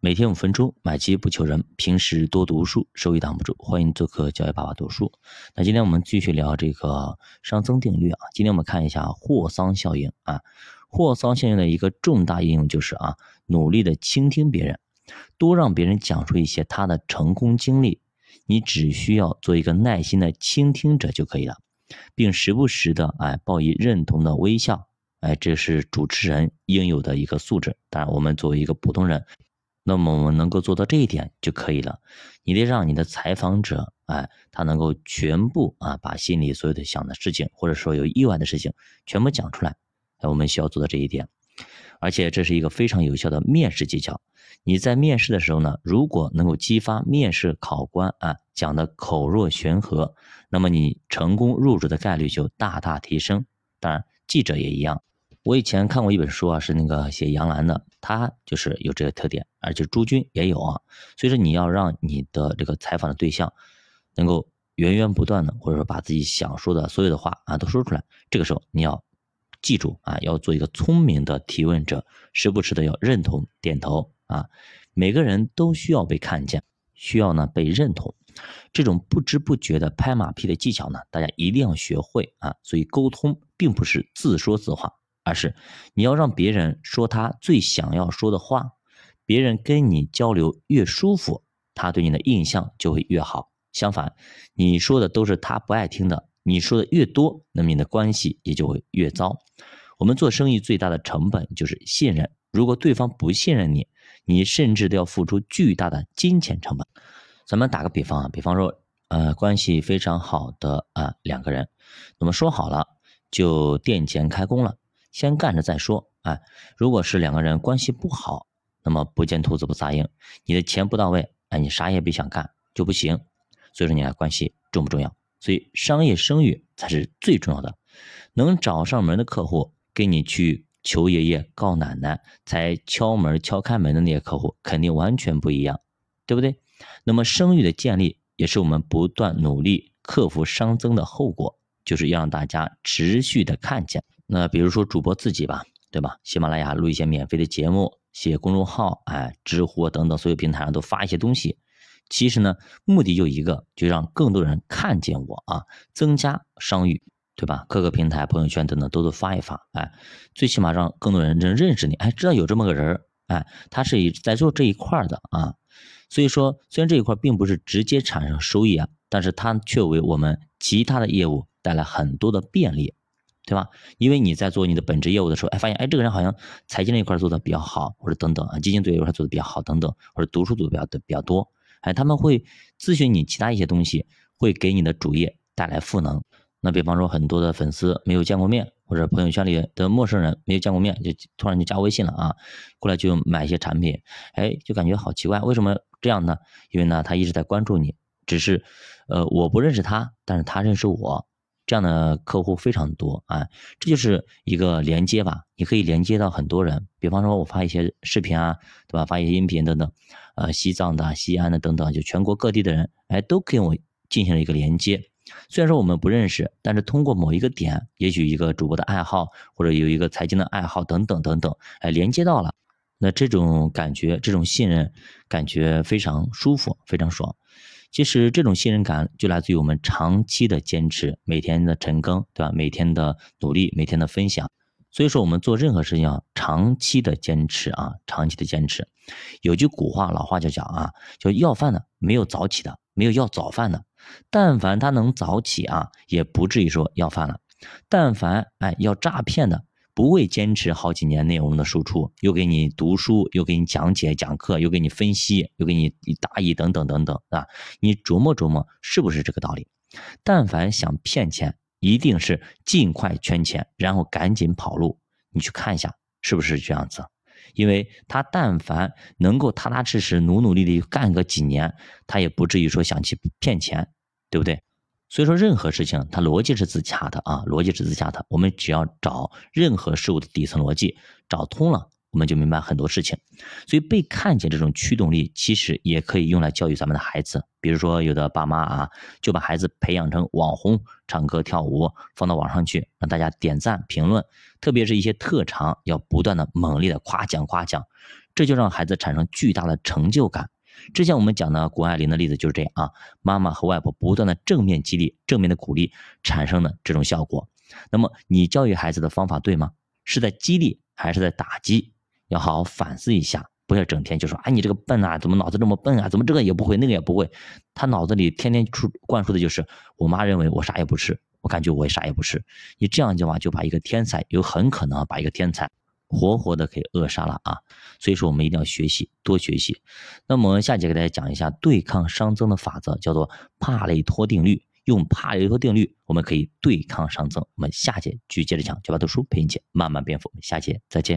每天五分钟，买机不求人，平时多读书，收益挡不住。欢迎做客教育爸爸读书。那今天我们继续聊这个熵增定律啊。今天我们看一下霍桑效应啊。霍桑效应的一个重大应用就是啊，努力的倾听别人，多让别人讲述一些他的成功经历，你只需要做一个耐心的倾听者就可以了，并时不时的哎报以认同的微笑，哎，这是主持人应有的一个素质。当然，我们作为一个普通人。那么我们能够做到这一点就可以了。你得让你的采访者，哎，他能够全部啊，把心里所有的想的事情，或者说有意外的事情，全部讲出来。哎，我们需要做到这一点。而且这是一个非常有效的面试技巧。你在面试的时候呢，如果能够激发面试考官啊讲的口若悬河，那么你成功入职的概率就大大提升。当然，记者也一样。我以前看过一本书啊，是那个写杨澜的，他就是有这个特点，而且朱军也有啊。所以说你要让你的这个采访的对象能够源源不断的，或者说把自己想说的所有的话啊都说出来。这个时候你要记住啊，要做一个聪明的提问者，时不时的要认同点头啊。每个人都需要被看见，需要呢被认同。这种不知不觉的拍马屁的技巧呢，大家一定要学会啊。所以沟通并不是自说自话。而是你要让别人说他最想要说的话，别人跟你交流越舒服，他对你的印象就会越好。相反，你说的都是他不爱听的，你说的越多，那么你的关系也就会越糟。我们做生意最大的成本就是信任，如果对方不信任你，你甚至都要付出巨大的金钱成本。咱们打个比方啊，比方说，呃，关系非常好的啊两个人，那么说好了就店前开工了。先干着再说，哎，如果是两个人关系不好，那么不见兔子不撒鹰，你的钱不到位，哎，你啥也别想干就不行。所以说，你俩关系重不重要？所以商业声誉才是最重要的。能找上门的客户，跟你去求爷爷告奶奶才敲门敲开门的那些客户，肯定完全不一样，对不对？那么声誉的建立，也是我们不断努力克服熵增的后果，就是要让大家持续的看见。那比如说主播自己吧，对吧？喜马拉雅录一些免费的节目，写公众号，哎，知乎等等所有平台上都发一些东西。其实呢，目的就一个，就让更多人看见我啊，增加商誉，对吧？各个平台、朋友圈等等都都发一发，哎，最起码让更多人认认识你，哎，知道有这么个人哎，他是以在做这一块的啊。所以说，虽然这一块并不是直接产生收益啊，但是它却为我们其他的业务带来很多的便利。对吧？因为你在做你的本职业务的时候，哎，发现哎，这个人好像财经那一块做的比较好，或者等等啊，基金这一块做的比较好，等等，或者读书读的比较的比较多，哎，他们会咨询你其他一些东西，会给你的主业带来赋能。那比方说，很多的粉丝没有见过面，或者朋友圈里的陌生人没有见过面，就突然就加微信了啊，过来就买一些产品，哎，就感觉好奇怪，为什么这样呢？因为呢，他一直在关注你，只是呃，我不认识他，但是他认识我。这样的客户非常多啊，这就是一个连接吧，你可以连接到很多人。比方说，我发一些视频啊，对吧？发一些音频等等，呃，西藏的、西安的等等，就全国各地的人，哎，都跟我进行了一个连接。虽然说我们不认识，但是通过某一个点，也许一个主播的爱好，或者有一个财经的爱好等等等等，哎，连接到了。那这种感觉，这种信任感觉非常舒服，非常爽。其实这种信任感就来自于我们长期的坚持，每天的晨更，对吧？每天的努力，每天的分享。所以说，我们做任何事情要长期的坚持啊，长期的坚持。有句古话，老话就讲啊，叫要饭的没有早起的，没有要早饭的。但凡他能早起啊，也不至于说要饭了。但凡哎要诈骗的。不会坚持好几年内容的输出，又给你读书，又给你讲解讲课，又给你分析，又给你答疑等等等等，啊，你琢磨琢磨是不是这个道理？但凡想骗钱，一定是尽快圈钱，然后赶紧跑路。你去看一下是不是这样子？因为他但凡能够踏踏实实、努努力力干个几年，他也不至于说想去骗钱，对不对？所以说，任何事情它逻辑是自洽的啊，逻辑是自洽的。我们只要找任何事物的底层逻辑找通了，我们就明白很多事情。所以被看见这种驱动力，其实也可以用来教育咱们的孩子。比如说，有的爸妈啊，就把孩子培养成网红，唱歌跳舞，放到网上去，让大家点赞评论。特别是一些特长，要不断的猛烈的夸奖夸奖。这就让孩子产生巨大的成就感。之前我们讲的谷爱凌的例子就是这样啊，妈妈和外婆不断的正面激励、正面的鼓励，产生的这种效果。那么你教育孩子的方法对吗？是在激励还是在打击？要好好反思一下，不要整天就说，哎，你这个笨啊，怎么脑子这么笨啊？怎么这个也不会，那个也不会？他脑子里天天出灌输的就是，我妈认为我啥也不是，我感觉我啥也不是。你这样的话，就把一个天才，有很可能把一个天才。活活的给扼杀了啊！所以说我们一定要学习，多学习。那么我们下节给大家讲一下对抗熵增的法则，叫做帕累托定律。用帕累托定律，我们可以对抗熵增。我们下节继续接着讲，九八读书陪你一起慢慢变富。下节再见。